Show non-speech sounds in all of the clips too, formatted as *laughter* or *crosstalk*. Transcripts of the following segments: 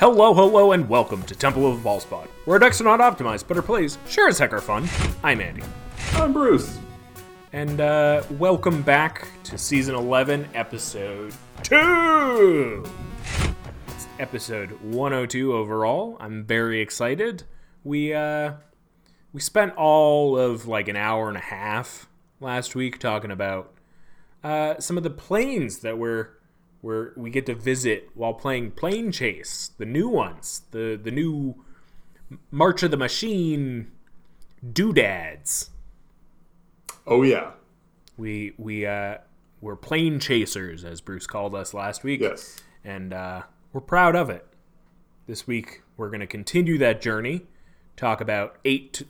Hello, hello, and welcome to Temple of False Pod, where decks are not optimized, but our plays sure as heck are fun. I'm Andy. I'm Bruce. And uh, welcome back to season 11, episode 2! It's episode 102 overall. I'm very excited. We, uh, we spent all of like an hour and a half last week talking about uh, some of the planes that we're where we get to visit while playing Planechase, the new ones, the the new March of the Machine doodads. Oh yeah. We we uh we're plane chasers, as Bruce called us last week. Yes. And uh, we're proud of it. This week we're going to continue that journey. Talk about eight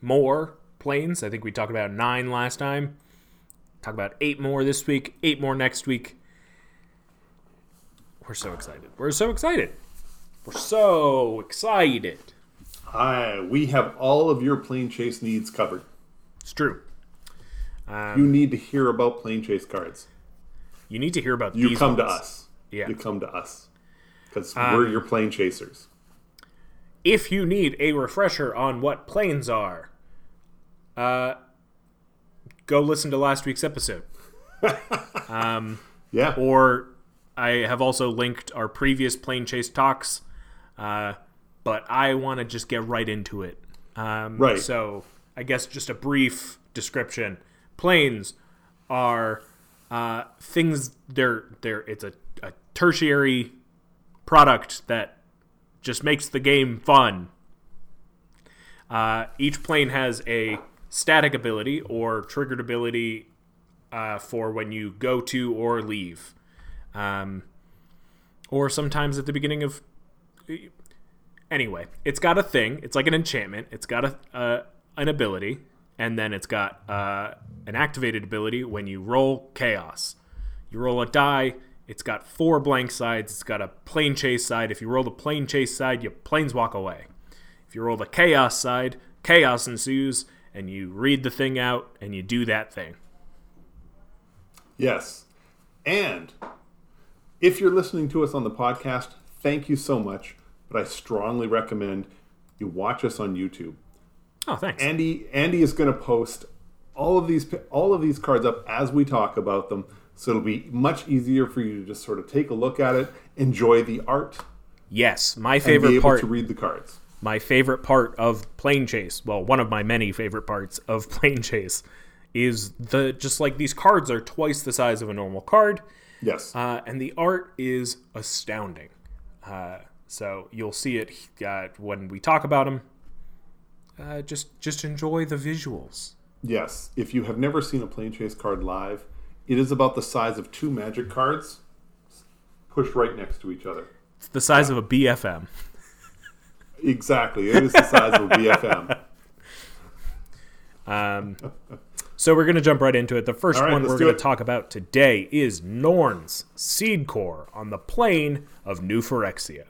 more planes. I think we talked about nine last time. Talk about eight more this week. Eight more next week we're so excited. We're so excited. We're so excited. Hi, we have all of your planechase needs covered. It's true. Um, you need to hear about planechase cards. You need to hear about you come ones. to us. Yeah, you come to us because um, we're your plane chasers. If you need a refresher on what planes are, uh, go listen to last week's episode. *laughs* um, yeah, or I have also linked our previous planechase talks, uh, but I want to just get right into it. Um, right. So I guess just a brief description. Planes are uh, things. They're they're it's a, a tertiary product that just makes the game fun. Uh, each plane has a static ability or triggered ability uh, for when you go to or leave. Um, or sometimes at the beginning of. Anyway, it's got a thing. It's like an enchantment. It's got a uh, an ability, and then it's got uh, an activated ability when you roll chaos. You roll a die. It's got four blank sides. It's got a planechase side. If you roll the planechase side, you planeswalk away. If you roll the chaos side, chaos ensues, and you read the thing out and you do that thing. Yes. And if you're listening to us on the podcast, thank you so much. But I strongly recommend you watch us on YouTube. Oh, thanks. Andy Andy is going to post all of these all of these cards up as we talk about them, so it'll be much easier for you to just sort of take a look at it, enjoy the art. Yes, my favorite part to read the cards. My favorite part of Planechase, well, one of my many favorite parts of *laughs* Planechase, is the just like these cards are twice the size of a normal card Yes. Uh, and the art is astounding. Uh, so you'll see it uh, when we talk about them. Uh, just just enjoy the visuals. Yes. If you have never seen a planechase card live, it is about the size of two magic cards pushed right next to each other. It's the size yeah. of a BFM. Exactly. It is the size of a BFM. *laughs* Um, so we're going to jump right into it. The first right, one we're going to talk about today is Norn's Seedcore on the plane of New Phyrexia.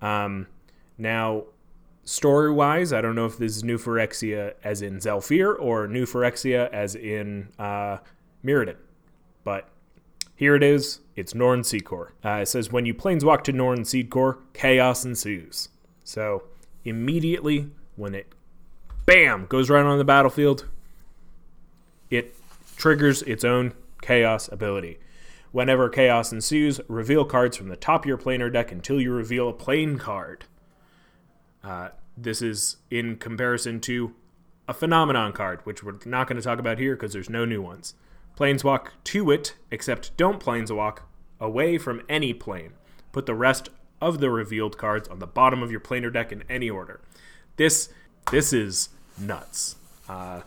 Um, now, story wise, I don't know if this is New Phyrexia as in Zhalfir or New Phyrexia as in uh, Mirrodin, but here it is. It's Norn Seedcore. Uh, it says when you planeswalk to Norn Seedcore, chaos ensues. So immediately when it bam goes right on the battlefield, it triggers its own chaos ability. Whenever chaos ensues, reveal cards from the top of your planar deck until you reveal a plane card. Uh, this is in comparison to a phenomenon card, which we're not going to talk about here because there's no new ones. Planeswalk to it, except don't planeswalk away from any plane. Put the rest of the revealed cards on the bottom of your planar deck in any order. This this is nuts. Uh,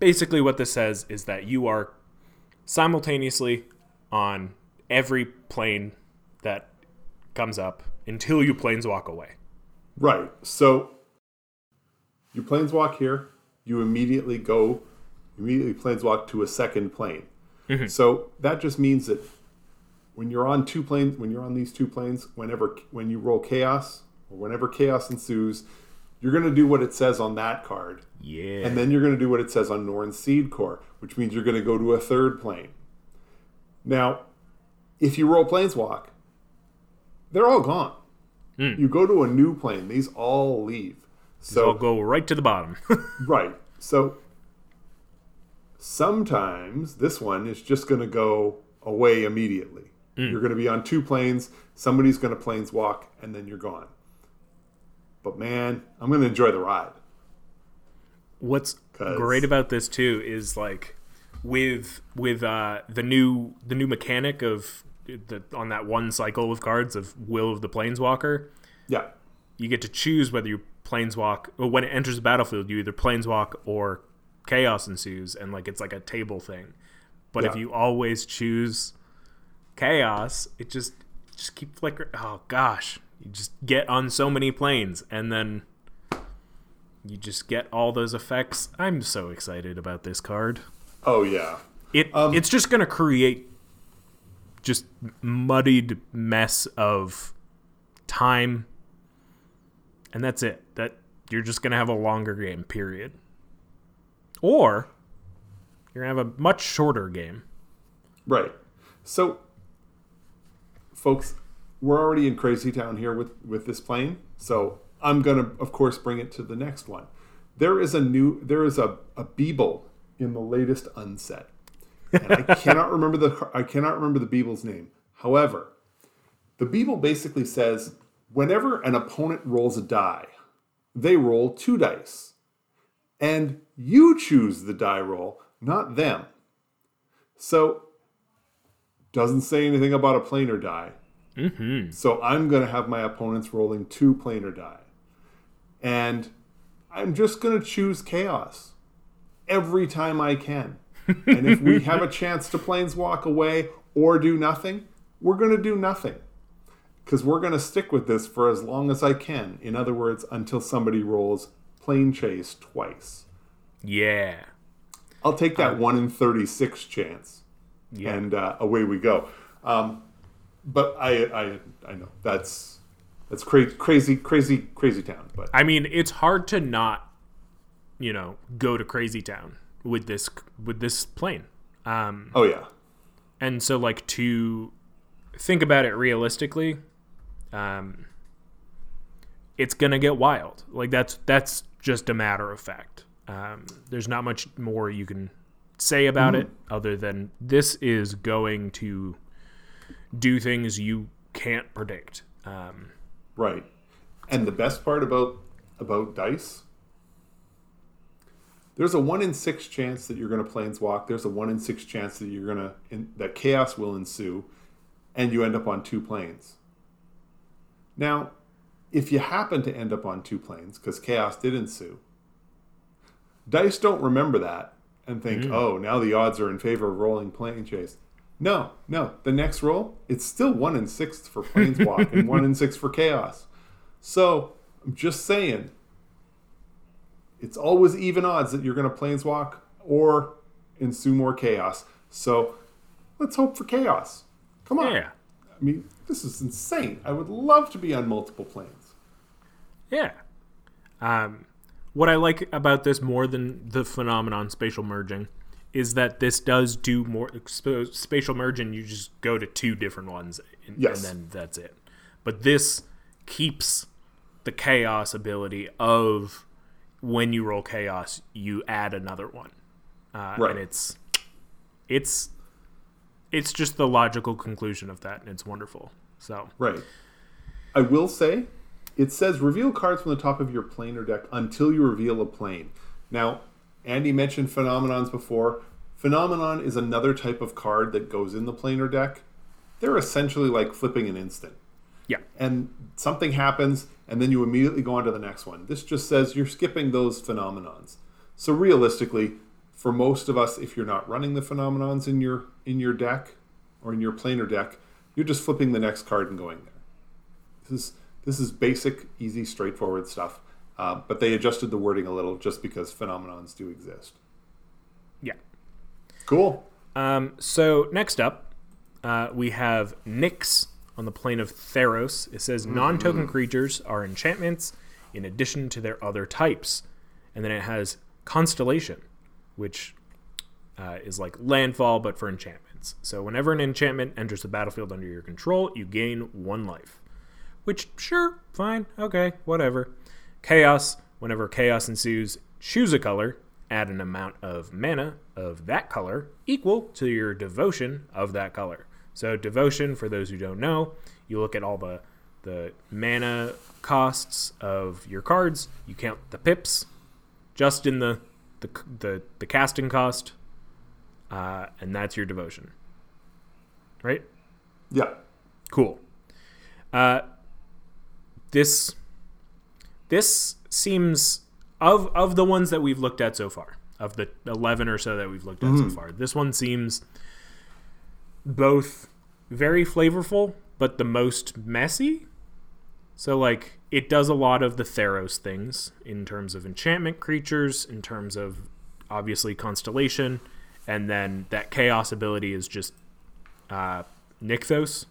basically what this says is that you are simultaneously on every plane that comes up until you planeswalk away. Right. So you planeswalk here, you immediately go, immediately planeswalk to a second plane. Mm-hmm. So that just means that when you're on two planes, when you're on these two planes, whenever when you roll chaos or whenever chaos ensues, you're going to do what it says on that card. Yeah. And then you're going to do what it says on Norn Seedcore, which means you're going to go to a third plane. Now, if you roll Planeswalk, they're all gone. Mm. You go to a new plane, these all leave. So I'll go right to the bottom. *laughs* right. So sometimes this one is just going to go away immediately. Mm. You're going to be on two planes, somebody's going to planeswalk, and then you're gone. But man, I'm going to enjoy the ride. What's great about this too is like with with uh, the new the new mechanic of the on that one cycle of cards of Will of the Planeswalker. Yeah, you get to choose whether you planeswalk or when it enters the battlefield, you either planeswalk or chaos ensues, and like it's like a table thing. But yeah. if you always choose chaos, it just just keep flickering. Oh gosh, you just get on so many planes, and then you just get all those effects. I'm so excited about this card. Oh yeah, it um, it's just gonna create just muddied mess of time, and that's it. That you're just gonna have a longer game. Period. Or you're gonna have a much shorter game. Right. So, folks, we're already in Crazy Town here with with this plane. So I'm gonna, of course, bring it to the next one. There is a new, there is a a Beeble in the latest unset, and I *laughs* cannot remember the I cannot remember the Beeble's name. However, the Beeble basically says whenever an opponent rolls a die, they roll two dice, and you choose the die roll, not them. So doesn't say anything about a planar die. Mm-hmm. So I'm going to have my opponents rolling two planar die. And I'm just going to choose chaos every time I can. and if we have a *laughs* chance to planeswalk away or do nothing, we're going to do nothing. Because we're going to stick with this for as long as I can. In other words, until somebody rolls planechase twice. Yeah. I'll take that um, 1 in 36 chance. Yeah. And uh, away we go. Um, but I, I, I know that's that's crazy, crazy, crazy, crazy town. But I mean, it's hard to not, you know, go to crazy town with this with this plane. Um, oh yeah, and so like to think about it realistically, um, it's gonna get wild. Like that's that's just a matter of fact. Um, there's not much more you can say about mm-hmm. it other than this is going to do things you can't predict. Um, right. And the best part about about dice, there's a one in six chance that you're going to planeswalk. There's a one in six chance that you're going to in, that chaos will ensue, and you end up on two planes. Now, if you happen to end up on two planes because chaos did ensue, dice don't remember that and think, mm. oh, now the odds are in favor of rolling Planechase. No, no. The next roll, it's still one in six for planeswalk and one in six for chaos. So I'm just saying, it's always even odds that you're going to planeswalk or ensue more chaos. So let's hope for chaos. Come on. Yeah. I mean, this is insane. I would love to be on multiple planes. Yeah. Um, what I like about this more than the phenomenon spatial merging is that this does do more spatial merging. You just go to two different ones, and, yes. and then that's it. But this keeps the chaos ability of when you roll chaos, you add another one, uh, right. and it's it's it's just the logical conclusion of that, and it's wonderful. So right, I will say, it says reveal cards from the top of your plane or deck until you reveal a plane. Now, Andy mentioned phenomenons before. Phenomenon is another type of card that goes in the planar deck. They're essentially like flipping an instant. Yeah. And something happens, and then you immediately go on to the next one. This just says you're skipping those phenomenons. So realistically, for most of us, if you're not running the phenomenons in your in your deck or in your planar deck, you're just flipping the next card and going there. This is this is basic, easy, straightforward stuff. Uh, but they adjusted the wording a little just because phenomenons do exist. Yeah. Cool. Um, so next up, uh, we have Nyx on the plane of Theros. It says mm-hmm. non-token creatures are enchantments in addition to their other types, and then it has Constellation, which uh, is like landfall but for enchantments. So whenever an enchantment enters the battlefield under your control, you gain one life. which, sure, fine, okay, whatever. Chaos, whenever chaos ensues, choose a color, add an amount of mana of that color equal to your devotion of that color. So, devotion, for those who don't know, you look at all the the mana costs of your cards. You count the pips, just in the the the, the casting cost, uh, and that's your devotion. Right? Yeah. Cool. Uh, this this seems of of the ones that we've looked at so far, of the eleven or so that we've looked at mm-hmm. so far. This one seems both very flavorful, but the most messy. So like it does a lot of the Theros things in terms of enchantment creatures, in terms of obviously constellation, and then that chaos ability is just uh, Nykthos,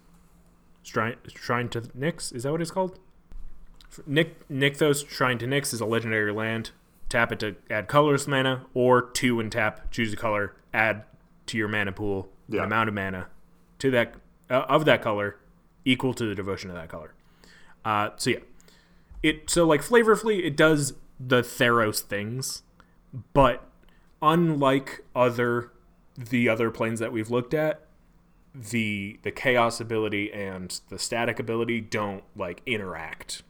Shrine, Shrine to Nyx. Is that what it's called? Nick Nykthos Shrine to Nyx is a legendary land. Tap it to add colorless mana, or two and tap, choose a color, add to your mana pool yeah. an amount of mana to that uh, of that color equal to the devotion of that color. Uh, so yeah, it so like flavorfully it does the Theros things, but unlike other the other planes that we've looked at, the the chaos ability and the static ability don't like interact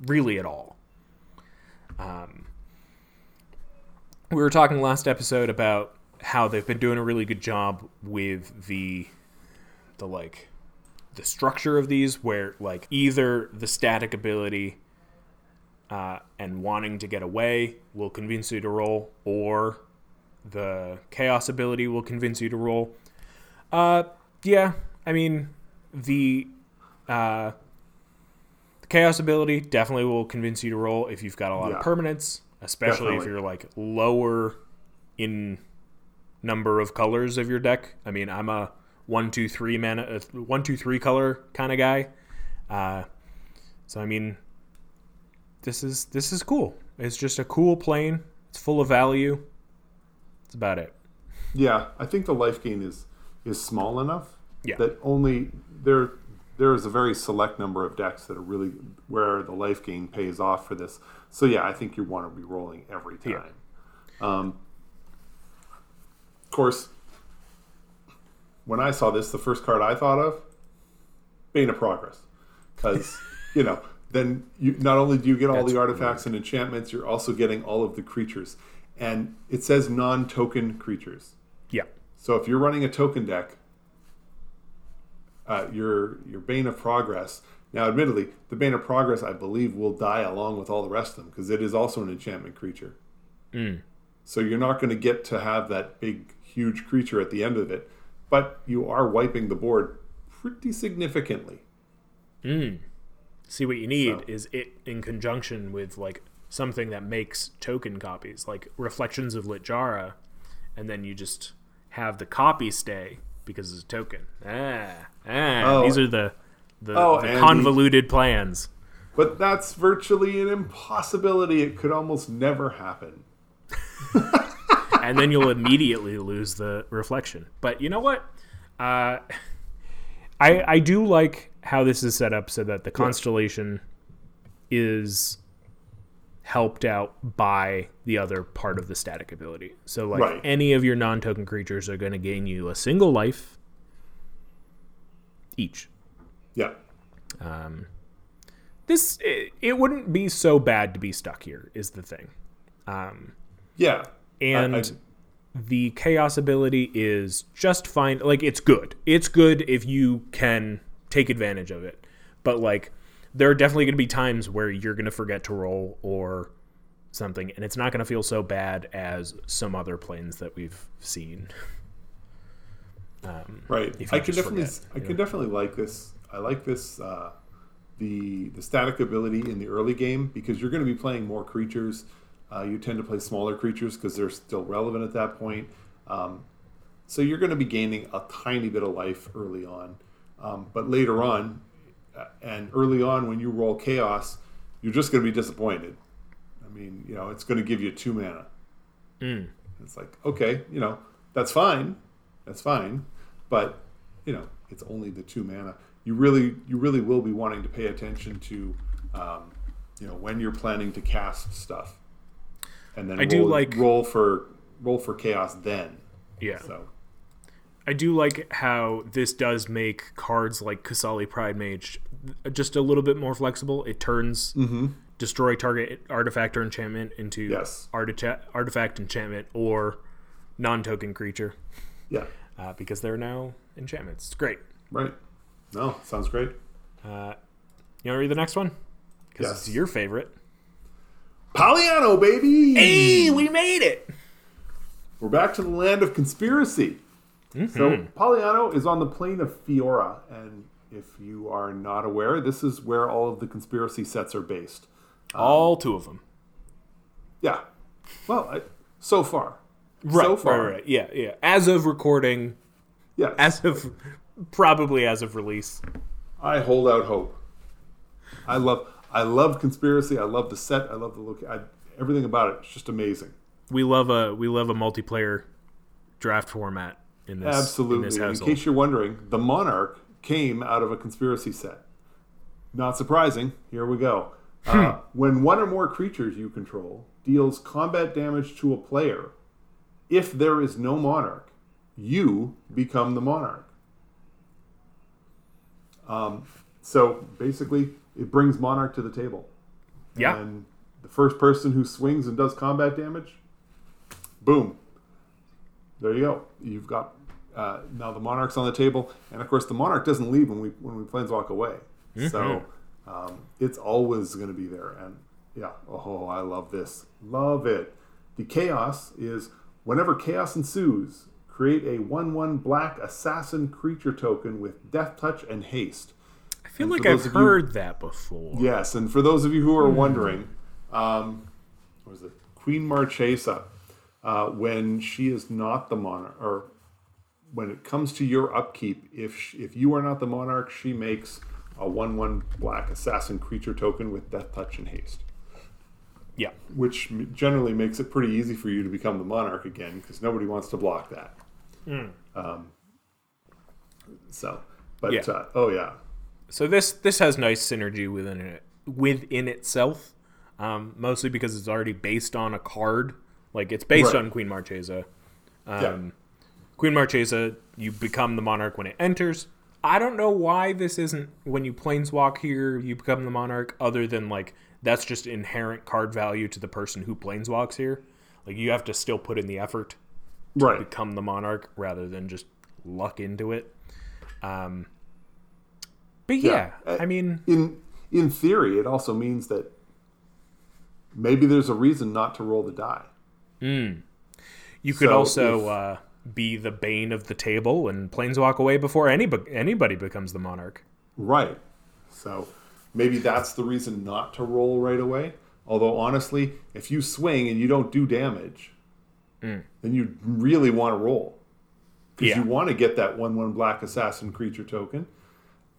really at all. Um, we were talking last episode about how they've been doing a really good job with the the like the structure of these where like either the static ability uh, and wanting to get away will convince you to roll or the chaos ability will convince you to roll uh, yeah, I mean the uh, chaos ability definitely will convince you to roll if you've got a lot yeah. of permanents, especially definitely. if you're like lower in number of colors of your deck. I mean, I'm a one two three mana, uh, one two three color kind of guy. Uh, so I mean, this is this is cool. It's just a cool plane. It's full of value. That's about it. Yeah, I think the life gain is is small enough yeah. that only there there is a very select number of decks that are really where the life gain pays off for this. So yeah, I think you want to be rolling every time. Yeah. Um, of course, when I saw this, the first card I thought of, Bane of Progress, because you know then you not only do you get all That's the artifacts weird. and enchantments, you're also getting all of the creatures, and it says non-token creatures. Yeah. So if you're running a token deck, uh, your your Bane of Progress. Now, admittedly, the Bane of Progress, I believe, will die along with all the rest of them because it is also an enchantment creature. Mm. So you're not going to get to have that big, huge creature at the end of it, but you are wiping the board pretty significantly. Mm. See, what you need so. is it in conjunction with like something that makes token copies, like Reflections of Littjara, and then you just have the copy stay because it's a token. Ah, ah. Oh. These are the the, oh, the convoluted plans. But that's virtually an impossibility. It could almost never happen. *laughs* and then you'll immediately lose the reflection. But you know what? Uh, *laughs* I I do like how this is set up so that the constellation is helped out by the other part of the static ability. So like right. any of your non-token creatures are going to gain you a single life each. Yeah. Um this it, it wouldn't be so bad to be stuck here is the thing. Um yeah. And I, I... the chaos ability is just fine like it's good. It's good if you can take advantage of it. But like there are definitely going to be times where you're going to forget to roll or something, and it's not going to feel so bad as some other planes that we've seen. Um, right. I can definitely, forget, I can definitely like this. I like this. Uh, the the static ability in the early game because you're going to be playing more creatures. Uh, you tend to play smaller creatures because they're still relevant at that point. Um, so you're going to be gaining a tiny bit of life early on, um, but later on, and early on when you roll chaos, you're just going to be disappointed. I mean, you know, it's going to give you two mana. Mm. It's like, okay, you know, that's fine, that's fine, but you know, it's only the two mana. You really you really will be wanting to pay attention to, um, you know, when you're planning to cast stuff, and then I roll, do like roll for roll for chaos then. Yeah. So I do like how this does make cards like Qasali Pridemage just a little bit more flexible. It turns mm-hmm. destroy target artifact or enchantment into yes. artifact, artifact enchantment or non-token creature. Yeah. Uh, because they're now enchantments. It's great. Right. No, sounds great. Uh, you want to read the next one? Because Yes. it's your favorite. Paliano, baby! Hey, we made it! We're back to the land of conspiracy. Mm-hmm. So Paliano is on the plane of Fiora, and if you are not aware, this is where all of the conspiracy sets are based. All two of them. Yeah. Well, I, so far. Right, so far. right, right. Yeah, yeah. As of recording, Yes. as of probably as of release. I hold out hope. I love I love conspiracy. I love the set. I love the look. I, everything about it. It's just amazing. We love a we love a multiplayer draft format in this Absolutely. in this in case you're wondering, the Monarch came out of a conspiracy set. Not surprising. Here we go. Hmm. Uh, when one or more creatures you control deals combat damage to a player, if there is no Monarch, you become the Monarch. Um, so basically, it brings Monarch to the table. yeah, And the first person who swings and does combat damage, boom. There you go. You've got uh, now the monarch's on the table, and of course the monarch doesn't leave when we when we planeswalk away. So um, it's always going to be there. And yeah, oh, I love this, love it. The chaos is whenever chaos ensues, create a one-one black assassin creature token with deathtouch and haste. I feel and like I've of you- heard that before. Yes, and for those of you who are wondering, um, what is it? Queen Marchesa, uh, when she is not the monarch, or when it comes to your upkeep, if sh if you are not the monarch, she makes a one-one black assassin creature token with deathtouch and haste, Yeah, which generally makes it pretty easy for you to become the monarch again because nobody wants to block that. Um, so, but Yeah. Uh, oh yeah, So this this has nice synergy within it within itself, um, mostly because it's already based on a card. Like it's based Right. on Queen Marchesa. yeah. Um, Queen Marchesa, you become the monarch when it enters. I don't know why this isn't when you planeswalk here, you become the monarch. Other than like that's just inherent card value to the person who planeswalks here. Like you have to still put in the effort right. become the monarch rather than just luck into it. Um, but yeah, Yeah. I mean, in in theory, it also means that maybe there's a reason not to roll the die. You could So also if- uh, be the bane of the table and planeswalk away before anybody anybody becomes the monarch. Right. So maybe that's the reason not to roll right away. Although honestly, if you swing and you don't do damage, then you really want to roll because Yeah. you want to get that one-one black assassin creature token,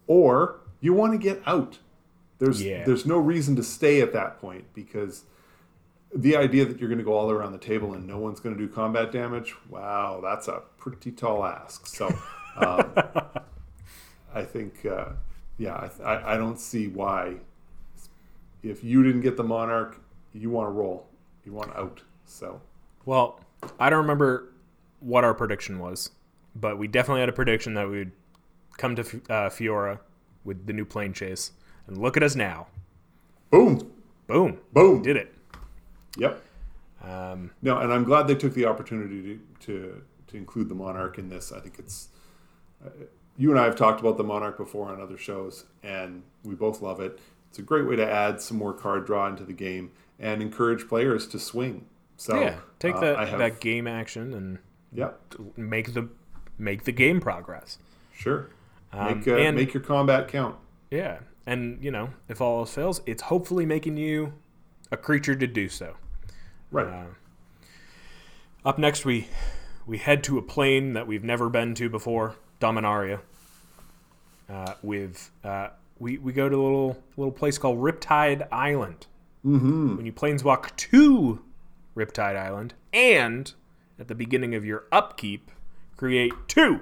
or you want to get out. There's Yeah. there's no reason to stay at that point because the idea that you're going to go all around the table and no one's going to do combat damage, wow, that's a pretty tall ask. So um, *laughs* I think, uh, yeah, I, I, don't see why. If you didn't get the monarch, you want to roll, you want out. So Well, I don't remember what our prediction was, but we definitely had a prediction that we would come to uh, Fiora with the new planechase. And look at us now. boom, Boom. boom, Did it. Yep. Um, No, and I'm glad they took the opportunity to to, to include the monarch in this. I think it's uh, you and I have talked about the monarch before on other shows, and we both love it. It's a great way to add some more card draw into the game and encourage players to swing. So yeah, take uh, that I have, that game action and yeah, make the make the game progress. sure. Um, Make uh, and- make your combat count. Yeah, and you know, if all else fails, it's hopefully making you a creature to do so. Right. Uh, up next, we we head to a plane that we've never been to before, Dominaria. Uh, with uh, we we go to a little little place called Riptide Island. Mm-hmm. When you planeswalk to Riptide Island, and at the beginning of your upkeep, create two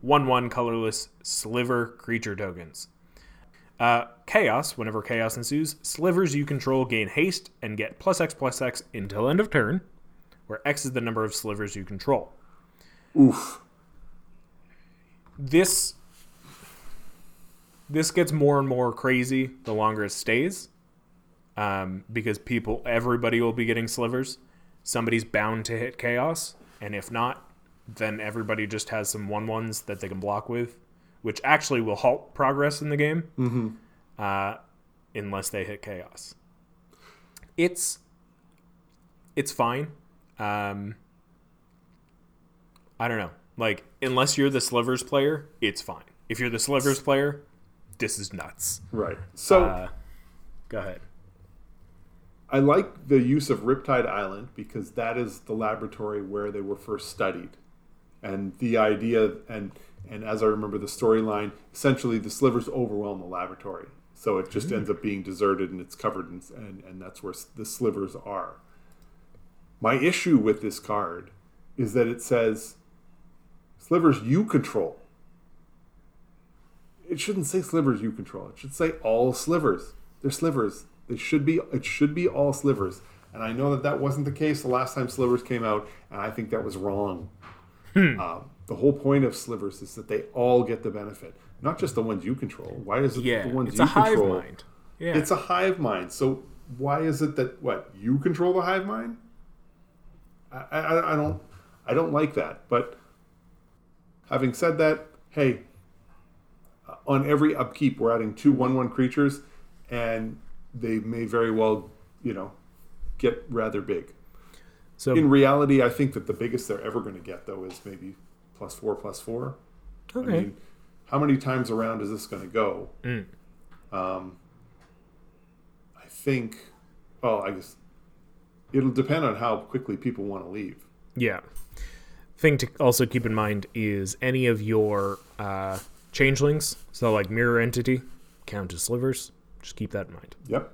1 1 colorless sliver creature tokens. Uh, chaos, whenever chaos ensues, slivers you control gain haste and get plus X plus X until end of turn, where X is the number of slivers you control. Oof. This this gets more and more crazy the longer it stays, um, because people, everybody will be getting slivers. Somebody's bound to hit chaos, and if not, then everybody just has some one ones that they can block with, which actually will halt progress in the game, mm-hmm. uh, unless they hit chaos. It's it's fine. Um, I don't know. Like, unless you're the slivers player, it's fine. If you're the slivers player, this is nuts. Right. So, uh, go ahead. I like the use of Riptide Island because that is the laboratory where they were first studied, and the idea and and as I remember the storyline, essentially the slivers overwhelm the laboratory, so it just mm. ends up being deserted and it's covered in, and and that's where the slivers are. My issue with this card is that it says slivers you control it shouldn't say slivers you control. It should say all slivers. They're slivers. They should be. It should be all slivers. And I know that that wasn't the case the last time slivers came out, and I think that was wrong. Hmm. Uh, the whole point of slivers is that they all get the benefit, not just the ones you control. Why is it yeah, the ones it's you a hive control? Mind. Yeah. It's a hive mind. So why is it that what you control the hive mind? I, I, I don't I don't like that. But having said that, hey, uh, on every upkeep, we're adding two one-one creatures, and they may very well, you know, get rather big. So in reality, I think that the biggest they're ever going to get, though, is maybe plus four, plus four. Okay. I mean, how many times around is this going to go? Mm. Um, I think. Well, I guess it'll depend on how quickly people want to leave. Yeah. Thing to also keep in mind is any of your uh, changelings, so like mirror entity, count as slivers. Just keep that in mind. Yep.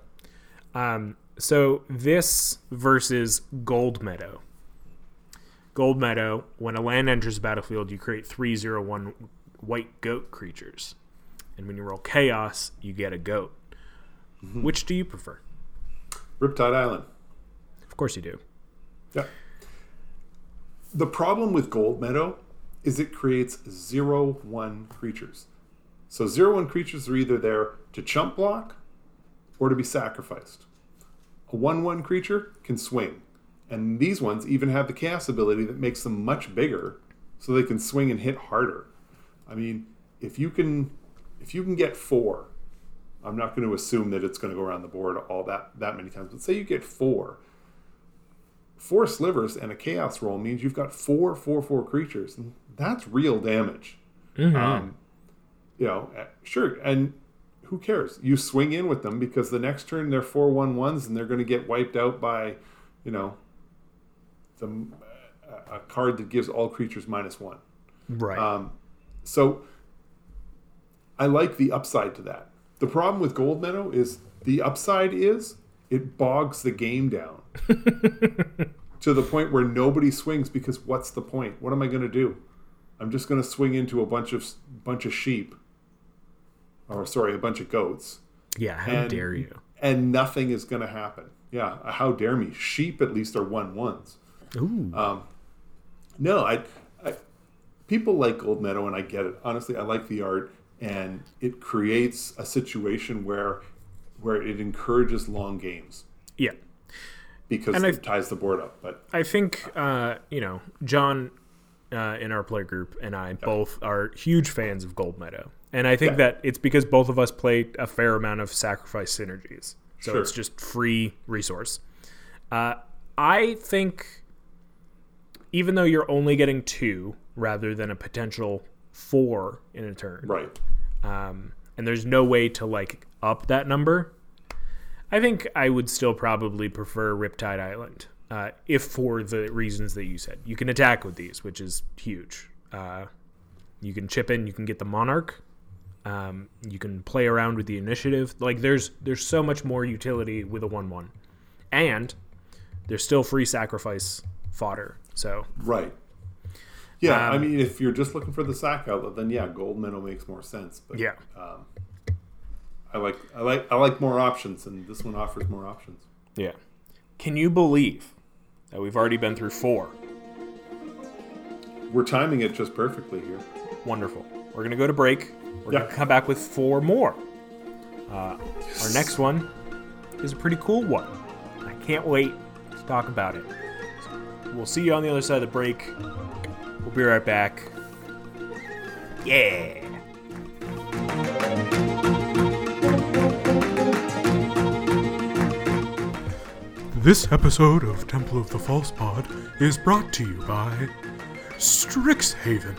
Um, so this versus Goldmeadow. Goldmeadow, when a land enters the battlefield, you create three zero one white goat creatures. And when you roll chaos, you get a goat. Mm-hmm. Which do you prefer? Riptide Island. Of course you do. Yeah. The problem with Goldmeadow is it creates zero one creatures. So zero one creatures are either there to chump block or to be sacrificed. A one one creature can swing, and these ones even have the chaos ability that makes them much bigger, so they can swing and hit harder. I mean, if you can, if you can get four, I'm not going to assume that it's going to go around the board all that that many times, but say you get four four slivers and a chaos roll means you've got four four four creatures and that's real damage mm-hmm. um, you know eh, sure and who cares you swing in with them because the next turn they're four one ones and they're going to get wiped out by you know the a card that gives all creatures minus one right um, so i like the upside to that the problem with goldmeadow is the upside is it bogs the game down *laughs* to the point where nobody swings because what's the point? What am I going to do? I'm just going to swing into a bunch of bunch of sheep, or sorry, a bunch of goats. Yeah, how and, dare you? And nothing is going to happen. Yeah, how dare me? Sheep at least are one ones. Ooh. Um, no, I, I, people like Goldmeadow, and I get it. Honestly, I like the art, and it creates a situation where, where it encourages long games. Yeah because and it ties the board up. But I think uh, you know John uh, in our play group and I both are huge fans of Goldmeadow, and I think yeah. that it's because both of us play a fair amount of sacrifice synergies, so sure. it's just free resource. Uh, I think even though you're only getting two rather than a potential four in a turn, right? Um, and there's no way to like up that number I think I would still probably prefer Riptide Island, uh, if for the reasons that you said. You can attack with these, which is huge. Uh, you can chip in, you can get the Monarch, um, you can play around with the initiative. Like there's there's so much more utility with a one one, and there's still free sacrifice fodder. So right. Yeah, um, I mean, if you're just looking for the sack outlet, then yeah, goldmeadow makes more sense. But yeah, um, I like I like I like more options, and this one offers more options. Yeah. Can you believe that we've already been through four? We're timing it just perfectly here. Wonderful. We're gonna go to break. We're yeah. gonna come back with four more. Uh, our next one is a pretty cool one. I can't wait to talk about it. We'll see you on the other side of the break. We'll be right back. Yeah. This episode of Temple of the False Pod is brought to you by Strixhaven.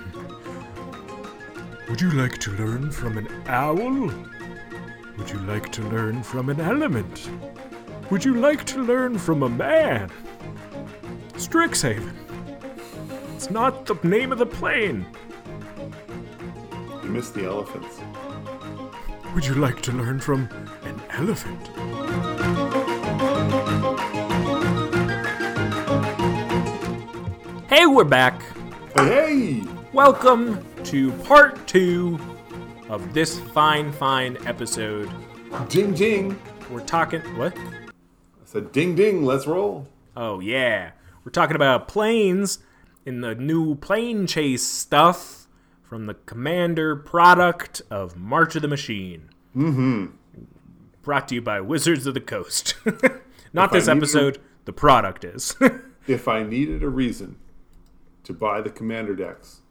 Would you like to learn from an owl? Would you like to learn from an element? Would you like to learn from a man? Strixhaven. It's not the name of the plane. You missed the elephants. Would you like to learn from an elephant? Hey, we're back. Hey! Welcome to part two of this fine, fine episode. Ding ding. We're talking. What? I said ding ding, let's roll. Oh, yeah. We're talking about planes in the new planechase stuff from the Commander product of March of the Machine. Mm hmm. Brought to you by Wizards of the Coast. *laughs* Not if this episode, a, the product is. *laughs* if I needed a reason to buy the Commander decks,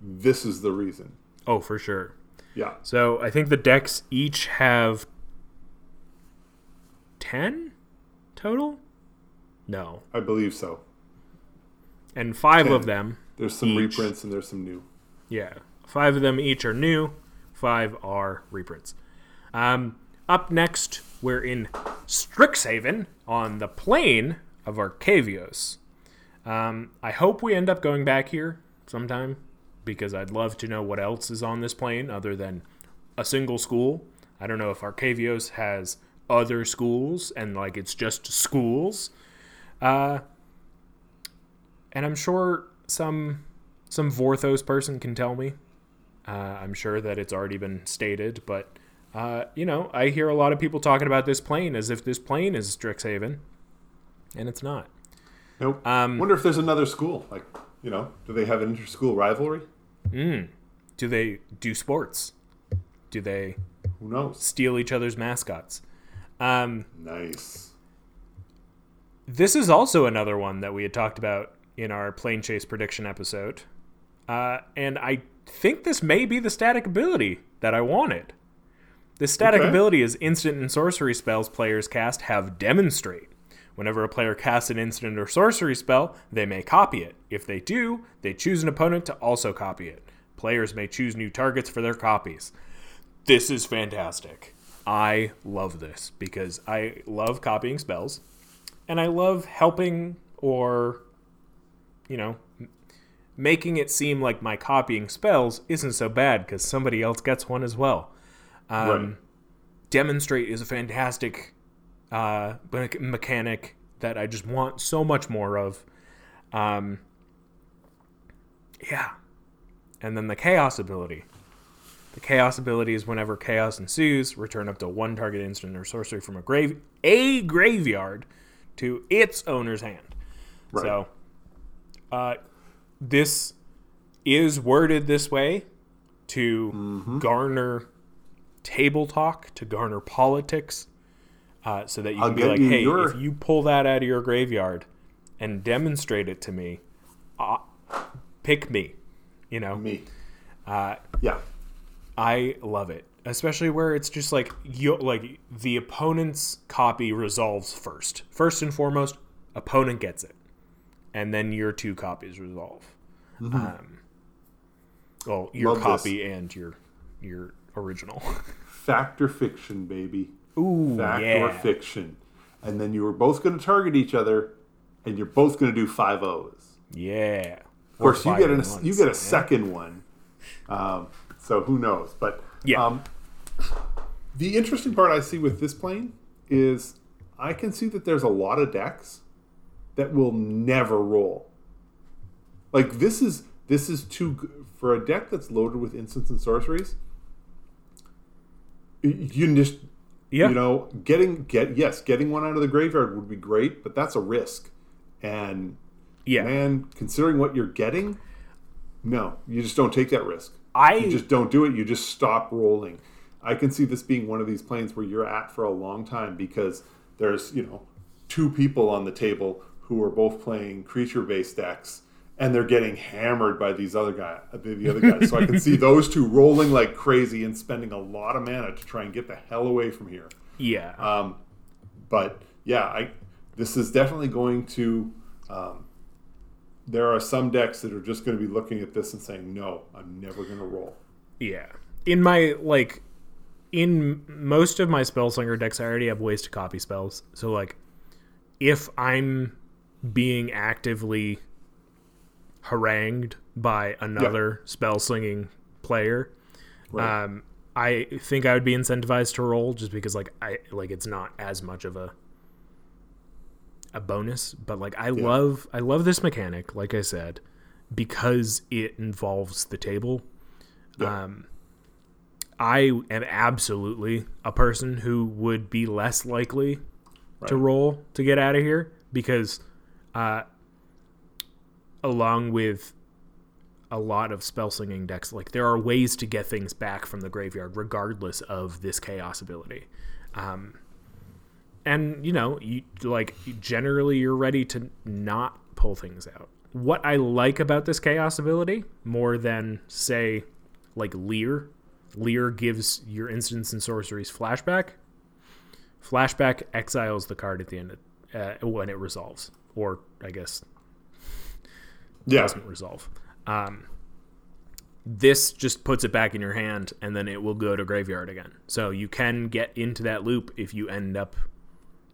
this is the reason. Oh, for sure. Yeah. So I think the decks each have 10 total? No. I believe so. And five of them. There's some each, reprints and there's some new. Yeah. Five of them each are new, five are reprints. Um, up next, we're in Strixhaven on the plane of Arcavios. Um, I hope we end up going back here sometime because I'd love to know what else is on this plane other than a single school. I don't know if Arcavios has other schools and like it's just schools. Uh, and I'm sure some some Vorthos person can tell me. Uh, I'm sure that it's already been stated, but uh, you know, I hear a lot of people talking about this plane as if this plane is Strixhaven, and it's not. Nope. Um, Wonder if there's another school. Like, you know, do they have an inter-school rivalry? Mm. Do they do sports? Do they? Who knows? Steal each other's mascots. Um, nice. This is also another one that we had talked about in our planechase prediction episode, uh, and I think this may be the static ability that I wanted. The static okay. ability is instant and sorcery spells players cast have demonstrate. Whenever a player casts an instant or sorcery spell, they may copy it. If they do, they choose an opponent to also copy it. Players may choose new targets for their copies. This is fantastic. I love this because I love copying spells and I love helping or, you know, making it seem like my copying spells isn't so bad because somebody else gets one as well. Um, right. Demonstrate is a fantastic uh, mechanic that I just want so much more of. Um, yeah. And then the chaos ability. The chaos ability is whenever chaos ensues, return up to one target instant or sorcery from a grave a graveyard to its owner's hand. Right. So uh, this is worded this way to mm-hmm. garner table talk, to garner politics, uh, so that you I'll can be like, hey, your... if you pull that out of your graveyard and demonstrate it to me, uh, pick me. You know, me. Uh, yeah, I love it, especially where it's just like you like the opponent's copy resolves first. First and foremost, opponent gets it, and then your two copies resolve. Mm-hmm. Um, well, your love copy this. and your your original. *laughs* Fact or fiction, baby. Ooh, fact yeah. or fiction, and then you were both going to target each other, and you're both going to do five O's. Yeah. Of course, you get a you get a second one. Um, so who knows? But yeah. Um, the interesting part I see with this plane is I can see that there's a lot of decks that will never roll. Like this is this is too for a deck that's loaded with instants and sorceries. You just yeah. you know getting get yes getting one out of the graveyard would be great, but that's a risk. And yeah, man, considering what you're getting, no, you just don't take that risk. I you just don't do it. You just stop rolling. I can see this being one of these planes where you're at for a long time because there's you know two people on the table who are both playing creature based decks and they're getting hammered by these other guy, the other guys. So I can see *laughs* those two rolling like crazy and spending a lot of mana to try and get the hell away from here. Yeah. Um, but yeah, I this is definitely going to. Um, there are some decks that are just going to be looking at this and saying, "No, I'm never going to roll." Yeah. In my like, in most of my spellslinger decks, I already have ways to copy spells. So like, if I'm being actively harangued by another yep. spell slinging player, right. um, I think I would be incentivized to roll just because like I like it's not as much of a a bonus, but like I yeah. love I love this mechanic, like I said, because it involves the table. Yeah. Um I am absolutely a person who would be less likely right. to roll to get out of here because uh along with a lot of spell slinging decks, like there are ways to get things back from the graveyard regardless of this chaos ability. Um, and you know, you like generally you're ready to not pull things out. What I like about this chaos ability more than say like Lier, Lier gives your instants and sorceries flashback. Flashback exiles the card at the end of, uh, when it resolves, or I guess yeah. doesn't resolve. Um, this just puts it back in your hand, and then it will go to graveyard again. So you can get into that loop if you end up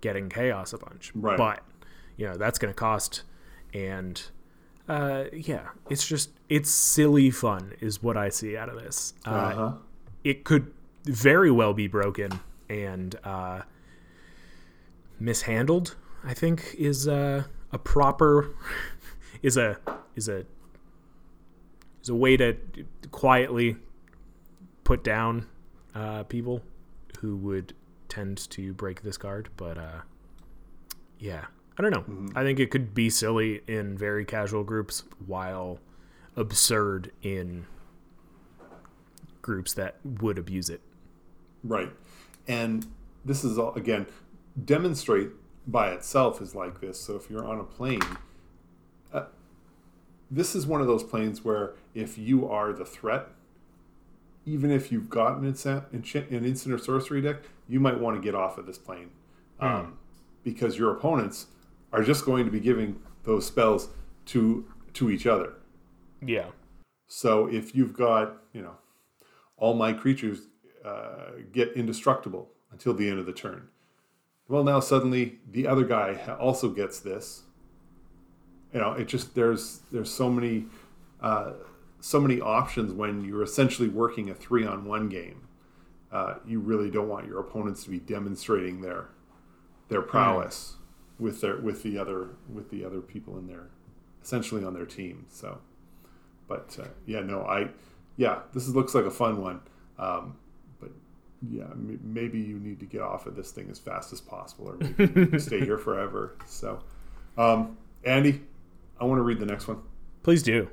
getting chaos a bunch. Right. But you know that's going to cost, and uh, yeah, it's just it's silly fun is what I see out of this. Uh, uh-huh. It could very well be broken and uh, mishandled. I think is uh, a proper *laughs* is a is a is a way to quietly put down uh, people who would tend to break this card. But uh, yeah, I don't know. Mm-hmm. I think it could be silly in very casual groups while absurd in groups that would abuse it. Right. And this is all, again, demonstrate by itself is like this. So if you're on a plane, this is one of those planes where if you are the threat, even if you've got an instant, an instant or sorcery deck, you might want to get off of this plane mm. um, because your opponents are just going to be giving those spells to to each other. Yeah. So if you've got you know all my creatures uh, get indestructible until the end of the turn, well now suddenly the other guy also gets this you know, it just there's there's so many uh, so many options when you're essentially working a three on one game. Uh, you really don't want your opponents to be demonstrating their their prowess mm. with their with the other with the other people in there, essentially on their team. So, but uh, yeah, no, I yeah, this is, looks like a fun one. Um, but yeah, m- maybe you need to get off of this thing as fast as possible, or maybe stay here *laughs* forever. So, um, Andy, I want to read the next one. Please do.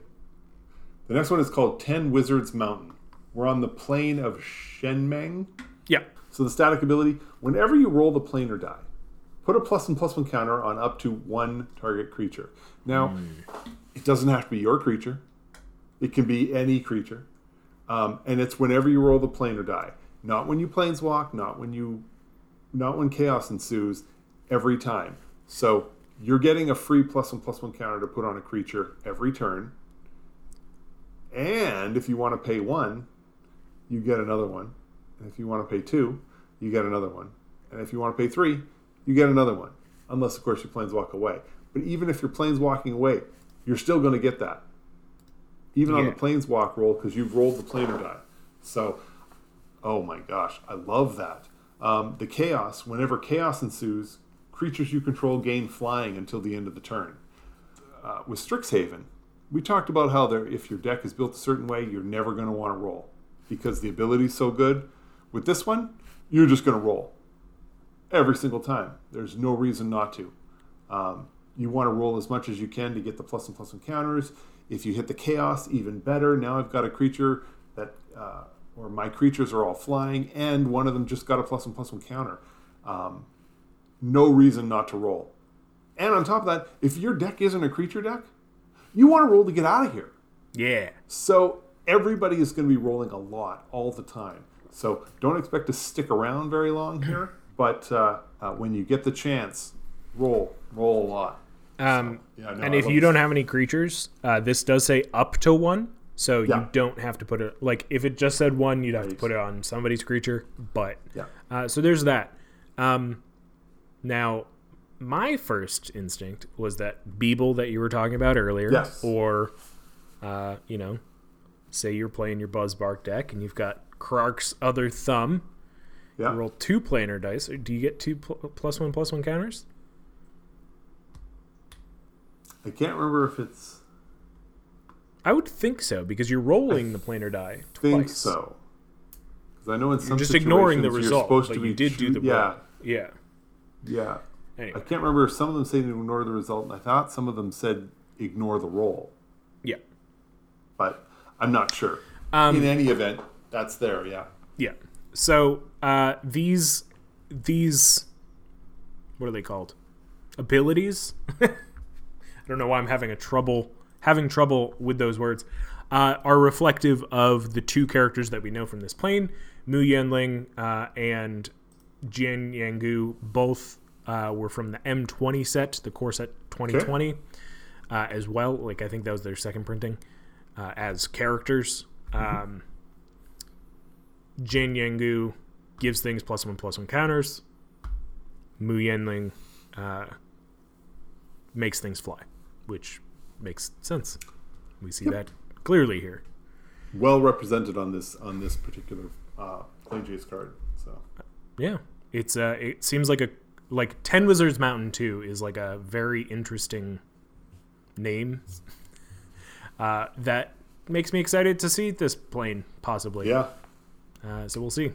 The next one is called Ten Wizards Mountain. We're on the plane of Shenmeng. Yeah. So the static ability: whenever you roll the planar die, put a plus and plus one counter on up to one target creature. Now, mm. it doesn't have to be your creature; it can be any creature, um, and it's whenever you roll the planar die, not when you planeswalk, not when you, not when chaos ensues. Every time. So you're getting a free plus one plus one counter to put on a creature every turn. And if you want to pay one, you get another one. And if you want to pay two, you get another one. And if you want to pay three, you get another one. Unless, of course, your planeswalk away. But even if your planeswalking away, you're still going to get that. Even yeah. on the planeswalk roll, because you've rolled the planar die. So, oh my gosh, I love that. Um, the chaos, whenever chaos ensues, creatures you control gain flying until the end of the turn. Uh, with Strixhaven, we talked about how there, if your deck is built a certain way, you're never going to want to roll because the ability is so good. With this one, you're just going to roll every single time. There's no reason not to. Um, you want to roll as much as you can to get the plus and plus encounters. If you hit the chaos, even better. Now I've got a creature that, uh, or my creatures are all flying, and one of them just got a plus and plus one counter. Um, no reason not to roll. And on top of that, if your deck isn't a creature deck, you want to roll to get out of here. Yeah. So everybody is going to be rolling a lot all the time. So don't expect to stick around very long here. *laughs* But uh, uh, when you get the chance, roll, roll a lot. Um, so, yeah, no, and if you don't have any creatures, uh, this does say up to one, so yeah. you don't have to put it. Like if it just said one, you'd have to put it on somebody's creature. But yeah, uh, so there's that. Um, now, my first instinct was that Beeble that you were talking about earlier, yes. or uh, you know, say you're playing your Buzzbark deck and you've got Krark's other thumb. Yeah. You roll two planar dice. Do you get two pl- plus one plus one counters? I can't remember if it's. I would think so because you're rolling the planar die twice. Think so. Because I know in some you're just ignoring the result, but you did do the yeah, yeah, yeah. Anyway. I can't remember if some of them say to ignore the result, and I thought some of them said ignore the roll. Yeah, but I'm not sure. Um, in any event, that's there. Yeah. Yeah. So uh, these these what are they called? Abilities. *laughs* I don't know why I'm having a trouble having trouble with those words. Uh, are reflective of the two characters that we know from this plane, Mu Yanling uh, and Jiang Yanggu. Both uh, were from the M20 set, the core set 2020, okay. Uh, as well. Like I think that was their second printing uh, as characters. Mm-hmm. Um, Jiang Yanggu gives things plus one plus one counters. Mu Yanling uh, makes things fly which makes sense. We see yep. that clearly here. Well represented on this on this particular uh, Plane card. So yeah, it's uh, it seems like a like Ten Wizards Mountain Two is like a very interesting name *laughs* uh, that makes me excited to see this plane possibly. Yeah. Uh, so we'll see.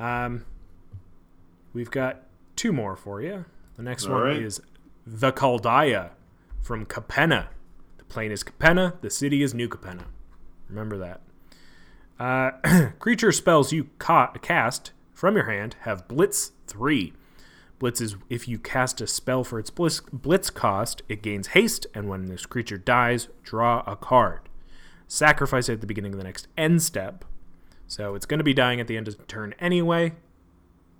Um, we've got two more for you. The next All one right. is the Caldaia from Capenna. The plane is Capenna, the city is New Capenna. Remember that. Uh, *clears throat* creature spells you ca- cast from your hand have Blitz 3. Blitz is if you cast a spell for its blitz, blitz cost, it gains haste, and when this creature dies, draw a card. Sacrifice it at the beginning of the next end step. So it's going to be dying at the end of the turn anyway.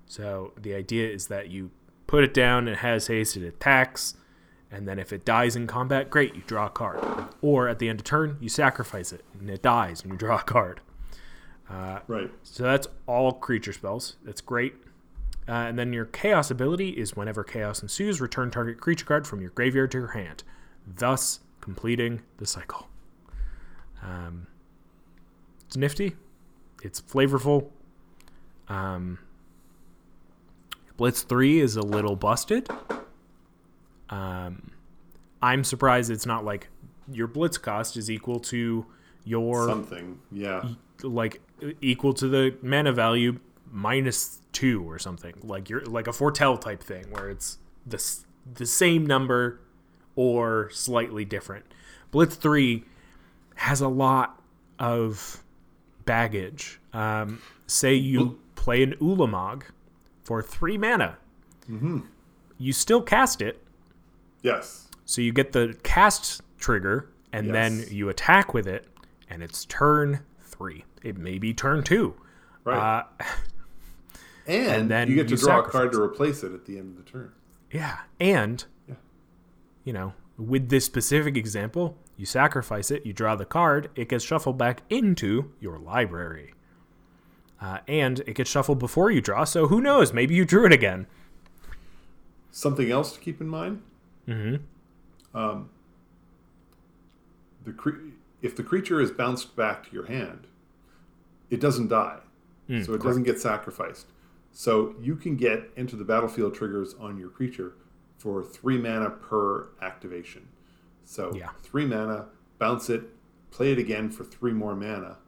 So the idea is that you put it down, it has haste, it attacks, and then if it dies in combat, great, you draw a card. Or at the end of turn, you sacrifice it, and it dies, and you draw a card. Uh, right. So that's all creature spells. That's great. Uh, and then your chaos ability is whenever chaos ensues, return target creature card from your graveyard to your hand, thus completing the cycle. Um, it's nifty. It's flavorful. Um, Blitz 3 is a little busted. Um, I'm surprised it's not like your blitz cost is equal to your something, yeah, like equal to the mana value minus two or something. Like you're like a foretell type thing where it's the the same number or slightly different. Blitz three has a lot of baggage. Um, say you play an Ulamog for three mana. Mm-hmm. You still cast it, Yes. So you get the cast trigger, and yes. then you attack with it, and it's turn three. It may be turn two. Right. Uh, and, *laughs* and, then you get to you draw a card to replace it at the end of the turn. Yeah, and yeah. you know, with this specific example, you sacrifice it, you draw the card, it gets shuffled back into your library. Uh, and it gets shuffled before you draw, so who knows? Maybe you drew it again. Something else to keep in mind Mm-hmm. Um, the cre- if the creature is bounced back to your hand, it doesn't die, mm, so it correct. doesn't get sacrificed. So you can get into the battlefield triggers on your creature for three mana per activation. So yeah. three mana bounce it, play it again for three more mana,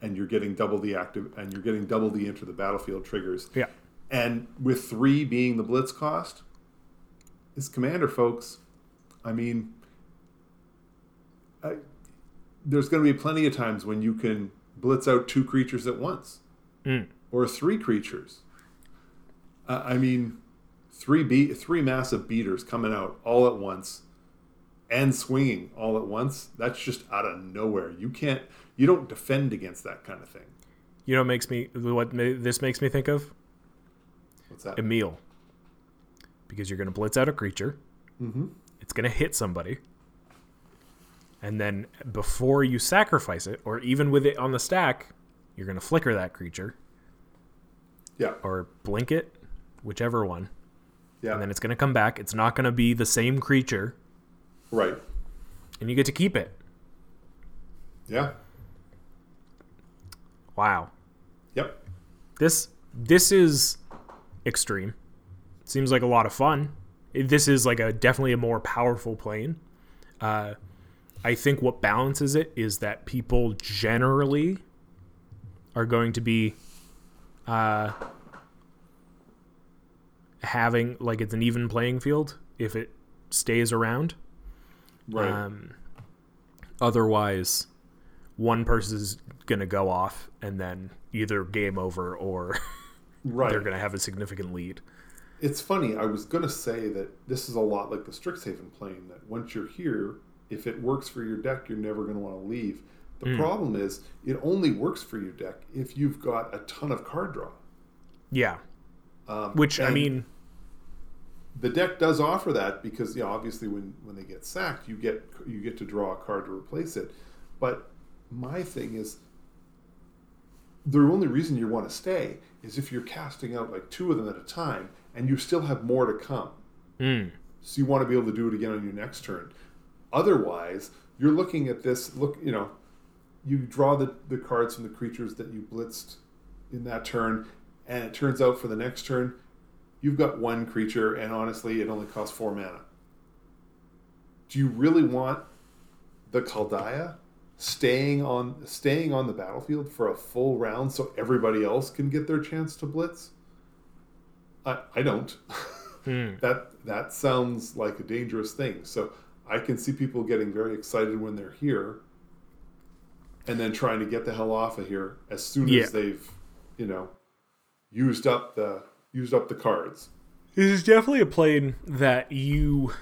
and you're getting double the active and you're getting double the enter the battlefield triggers. Yeah. And with three being the blitz cost, is commander, folks. I mean, I, there's going to be plenty of times when you can blitz out two creatures at once, mm. or three creatures. Uh, I mean, three be- three massive beaters coming out all at once, and swinging all at once. That's just out of nowhere. You can't. You don't defend against that kind of thing. You know what makes me what this makes me think of? What's that? Emiel. Because you're going to blitz out a creature. Mm-hmm. It's going to hit somebody. And then before you sacrifice it, or even with it on the stack, you're going to flicker that creature. Yeah. Or blink it, whichever one. Yeah. And then it's going to come back. It's not going to be the same creature. Right. And you get to keep it. Yeah. Wow. Yep. This this is extreme. Seems like a lot of fun. This is like a definitely a more powerful plane. Uh, I think what balances it is that people generally are going to be uh, having like it's an even playing field if it stays around. Right. Um, otherwise, one person is going to go off and then either game over or *laughs* right. they're going to have a significant lead. It's funny. I was going to say that this is a lot like the Strixhaven plane. That once you're here, if it works for your deck, you're never going to want to leave. The mm. problem is, it only works for your deck if you've got a ton of card draw. Yeah. Um, Which I mean, the deck does offer that because you know, obviously when when they get sacked, you get you get to draw a card to replace it. But my thing is, the only reason you want to stay is if you're casting out like two of them at a time and you still have more to come. Mm. So you want to be able to do it again on your next turn. Otherwise, you're looking at this. Look, you know, you draw the, the cards from the creatures that you blitzed in that turn, and it turns out for the next turn, you've got one creature, and honestly, it only costs four mana. Do you really want the Caldaia staying on staying on the battlefield for a full round so everybody else can get their chance to blitz? I, I don't. Hmm. *laughs* that that sounds like a dangerous thing. So I can see people getting very excited when they're here, and then trying to get the hell off of here as soon Yeah. as they've, you know, used up the used up the cards. This is definitely a plane that you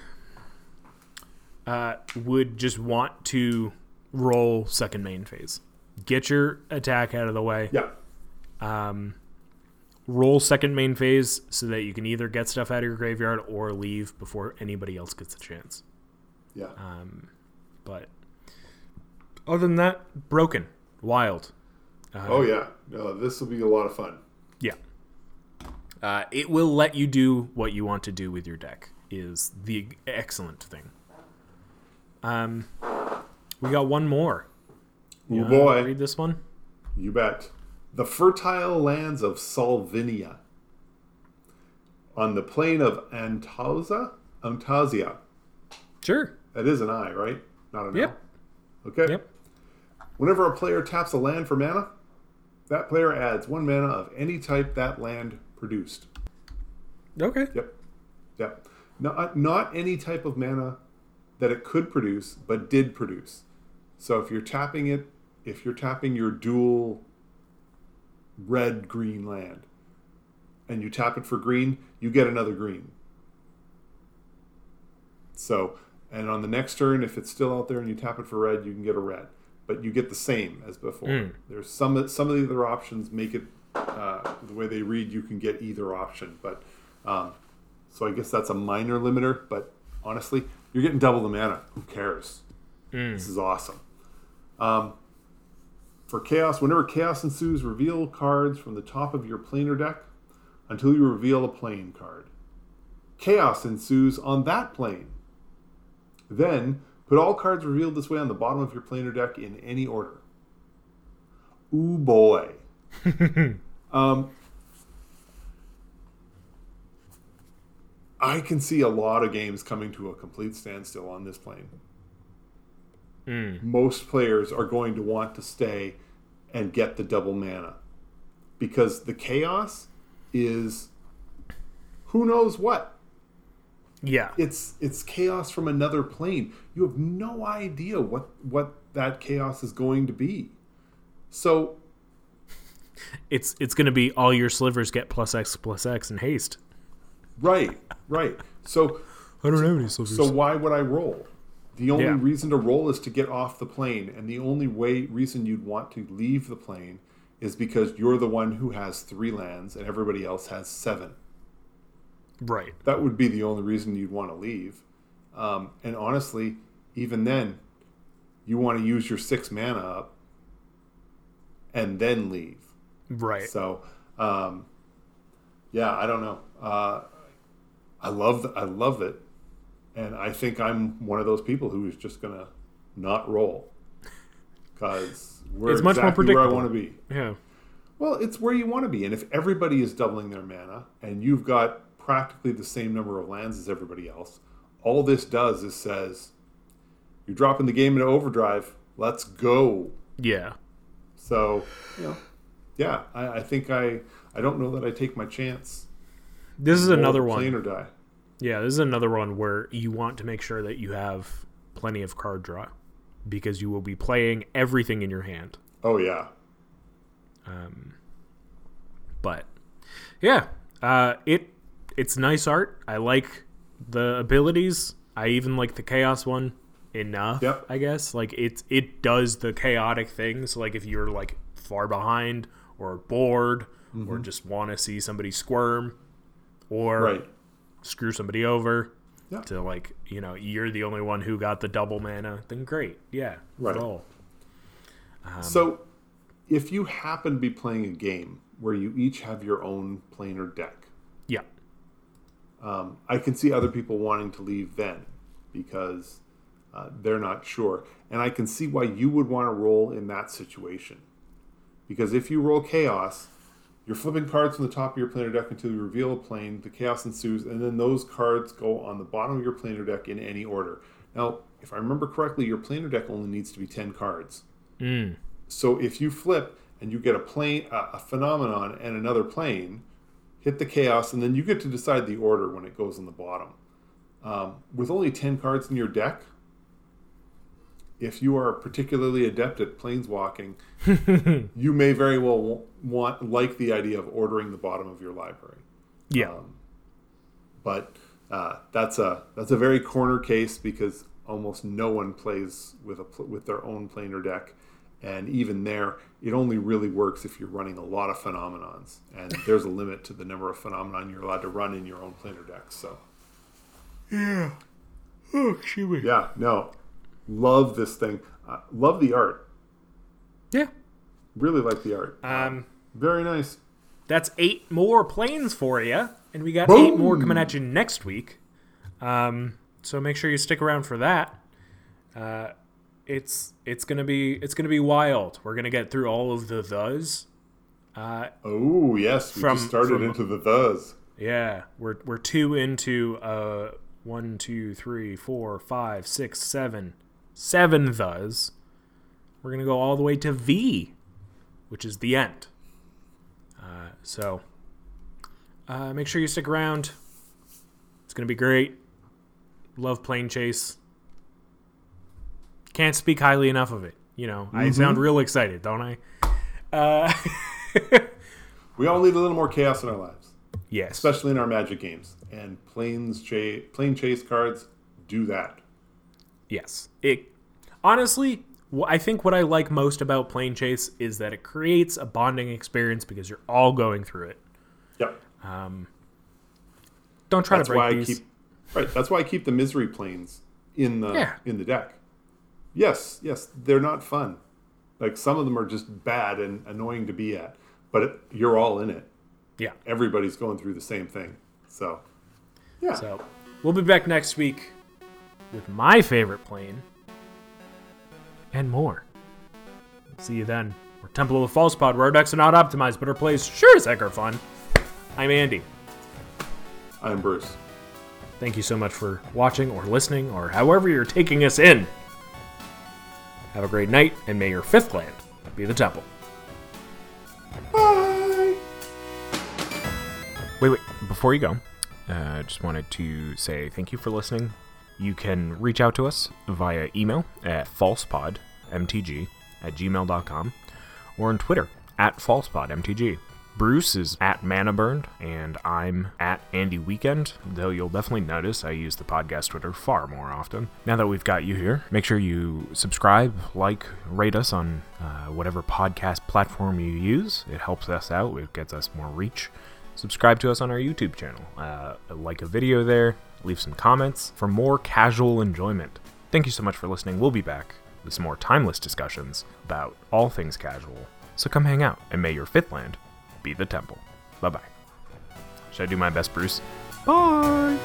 uh, would just want to roll second main phase. Get your attack out of the way. Yeah, Um, roll second main phase so that you can either get stuff out of your graveyard or leave before anybody else gets a chance. yeah, Um, but other than that, broken, wild. Uh, oh yeah. No, this will be a lot of fun. Yeah. Uh, it will let you do what you want to do with your deck. Is the excellent thing. Um, we got one more. Oh You boy, read this one. you bet. The fertile lands of Saulvinia. On the plain of Antaza, Antausia. Sure. That is an I, right? Not an eye. Yep. L. Okay. Yep. Whenever a player taps a land for mana, that player adds one mana of any type that land produced. Okay. Yep. Yep. Not, uh, not any type of mana that it could produce, but did produce. So if you're tapping it, if you're tapping your dual red green land and you tap it for green, you get another green. So, and on the next turn, if it's still out there and you tap it for red, you can get a red, but you get the same as before. Mm. There's some some of the other options make it uh, the way they read. You can get either option, but um, so I guess that's a minor limiter. But honestly, you're getting double the mana. Who cares? This is awesome. Um, for chaos, whenever chaos ensues, reveal cards from the top of your planar deck until you reveal a plane card. Chaos ensues on that plane. Then put all cards revealed this way on the bottom of your planar deck in any order. Ooh boy. *laughs* um, I can see a lot of games coming to a complete standstill on this plane. Mm. most players are going to want to stay and get the double mana because the chaos is who knows what. Yeah. It's it's chaos from another plane. You have no idea what what that chaos is going to be. So it's it's going to be all your slivers get plus X plus X in haste. Right, right. So I don't have any slivers. So why would I roll? The only yeah. reason to roll is to get off the plane, and the only way reason you'd want to leave the plane is because you're the one who has three lands and everybody else has seven. Right. That would be the only reason you'd want to leave. Um, and honestly, even then, you want to use your six mana up and then leave. Right. So, um, yeah, I don't know. Uh, I love the, I love it, and I think I'm one of those people who is just gonna not roll because we're it's much exactly more predictable. where I want to be. Yeah. Well, it's where you want to be, and if everybody is doubling their mana and you've got practically the same number of lands as everybody else, all this does is says you're dropping the game into overdrive. Let's go. Yeah. So, you know, yeah, I, I think I I don't know that I take my chance. This is another one. Plane or die. Yeah, this is another one where you want to make sure that you have plenty of card draw because you will be playing everything in your hand. Oh yeah. Um, but yeah, uh, it it's nice art. I like the abilities. I even like the chaos one enough. Yep. I guess like it it does the chaotic things. Like if you're like far behind or bored mm-hmm. or just want to see somebody squirm or right. Screw somebody over yeah. to like you know you're the only one who got the double mana then great. Yeah right. um, so if you happen to be playing a game where you each have your own planar deck yeah. um, i can see other people wanting to leave then because uh, they're not sure. And i can see why you would want to roll in that situation. Because if you roll chaos you're flipping cards from the top of your planar deck until you reveal a plane, the chaos ensues, and then those cards go on the bottom of your planar deck in any order. Now, if I remember correctly, your planar deck only needs to be 10 cards. Mm. So if you flip and you get a plane, a, a phenomenon, and another plane, hit the chaos, and then you get to decide the order when it goes on the bottom. Um, with only 10 cards in your deck, if you are particularly adept at planeswalking, *laughs* you may very well want like the idea of ordering the bottom of your library. Yeah, um, but uh, that's a that's a very corner case because almost no one plays with a with their own planar deck, and even there, it only really works if you're running a lot of phenomenons, and *laughs* there's a limit to the number of phenomenon you're allowed to run in your own planar deck. So, yeah. Oh, excuse me. Yeah, no, love this thing. Uh, love the art. Yeah. Really like the art. Um, very nice. That's eight more planes for you, and we got Boom. eight more coming at you next week. Um, so make sure you stick around for that. Uh, it's it's gonna be it's gonna be wild. We're gonna get through all of the thes. Uh, oh yes, we from, just started from, into the thes. Yeah, we're we're two into uh one, two, three, four, five, six, seven, seven thes. We're going to go all the way to V, which is the end. Uh, so uh, make sure you stick around. It's going to be great. Love Planechase. Can't speak highly enough of it. You know, mm-hmm. I sound real excited, don't I? Uh, *laughs* we all need a little more chaos in our lives. Yes. Especially in our magic games. And planes ch- Planechase cards do that. Yes. It honestly, I think what I like most about Planechase is that it creates a bonding experience because you're all going through it. Yep. Um, don't try that's to break why these. I keep, right. That's why I keep the misery planes in the yeah. in the deck. Yes, yes, they're not fun. Like some of them are just bad and annoying to be at, but it, you're all in it. Yeah. Everybody's going through the same thing. So, yeah. So, we'll be back next week with my favorite plane and more. See you then. We're Temple of the False Pod, where our decks are not optimized, but our plays sure as heck are fun. I'm Andy. I'm Bruce. Thank you so much for watching or listening or however you're taking us in. Have a great night, and may your fifth land be the temple. Bye. Wait, wait. Before you go, I uh, just wanted to say thank you for listening. You can reach out to us via email at falsepodmtg at gmail.com or on Twitter at falsepodmtg. Bruce is at Manaburned, and I'm at Andy Weekend, though you'll definitely notice I use the podcast Twitter far more often. Now that we've got you here, make sure you subscribe, like, rate us on uh, whatever podcast platform you use. It helps us out, it gets us more reach. Subscribe to us on our YouTube channel, uh, like a video there, leave some comments for more casual enjoyment. Thank you so much for listening. We'll be back with some more timeless discussions about all things casual. So come hang out, and may your fifth land be the temple. Bye bye. Should I do my best, Bruce? Bye!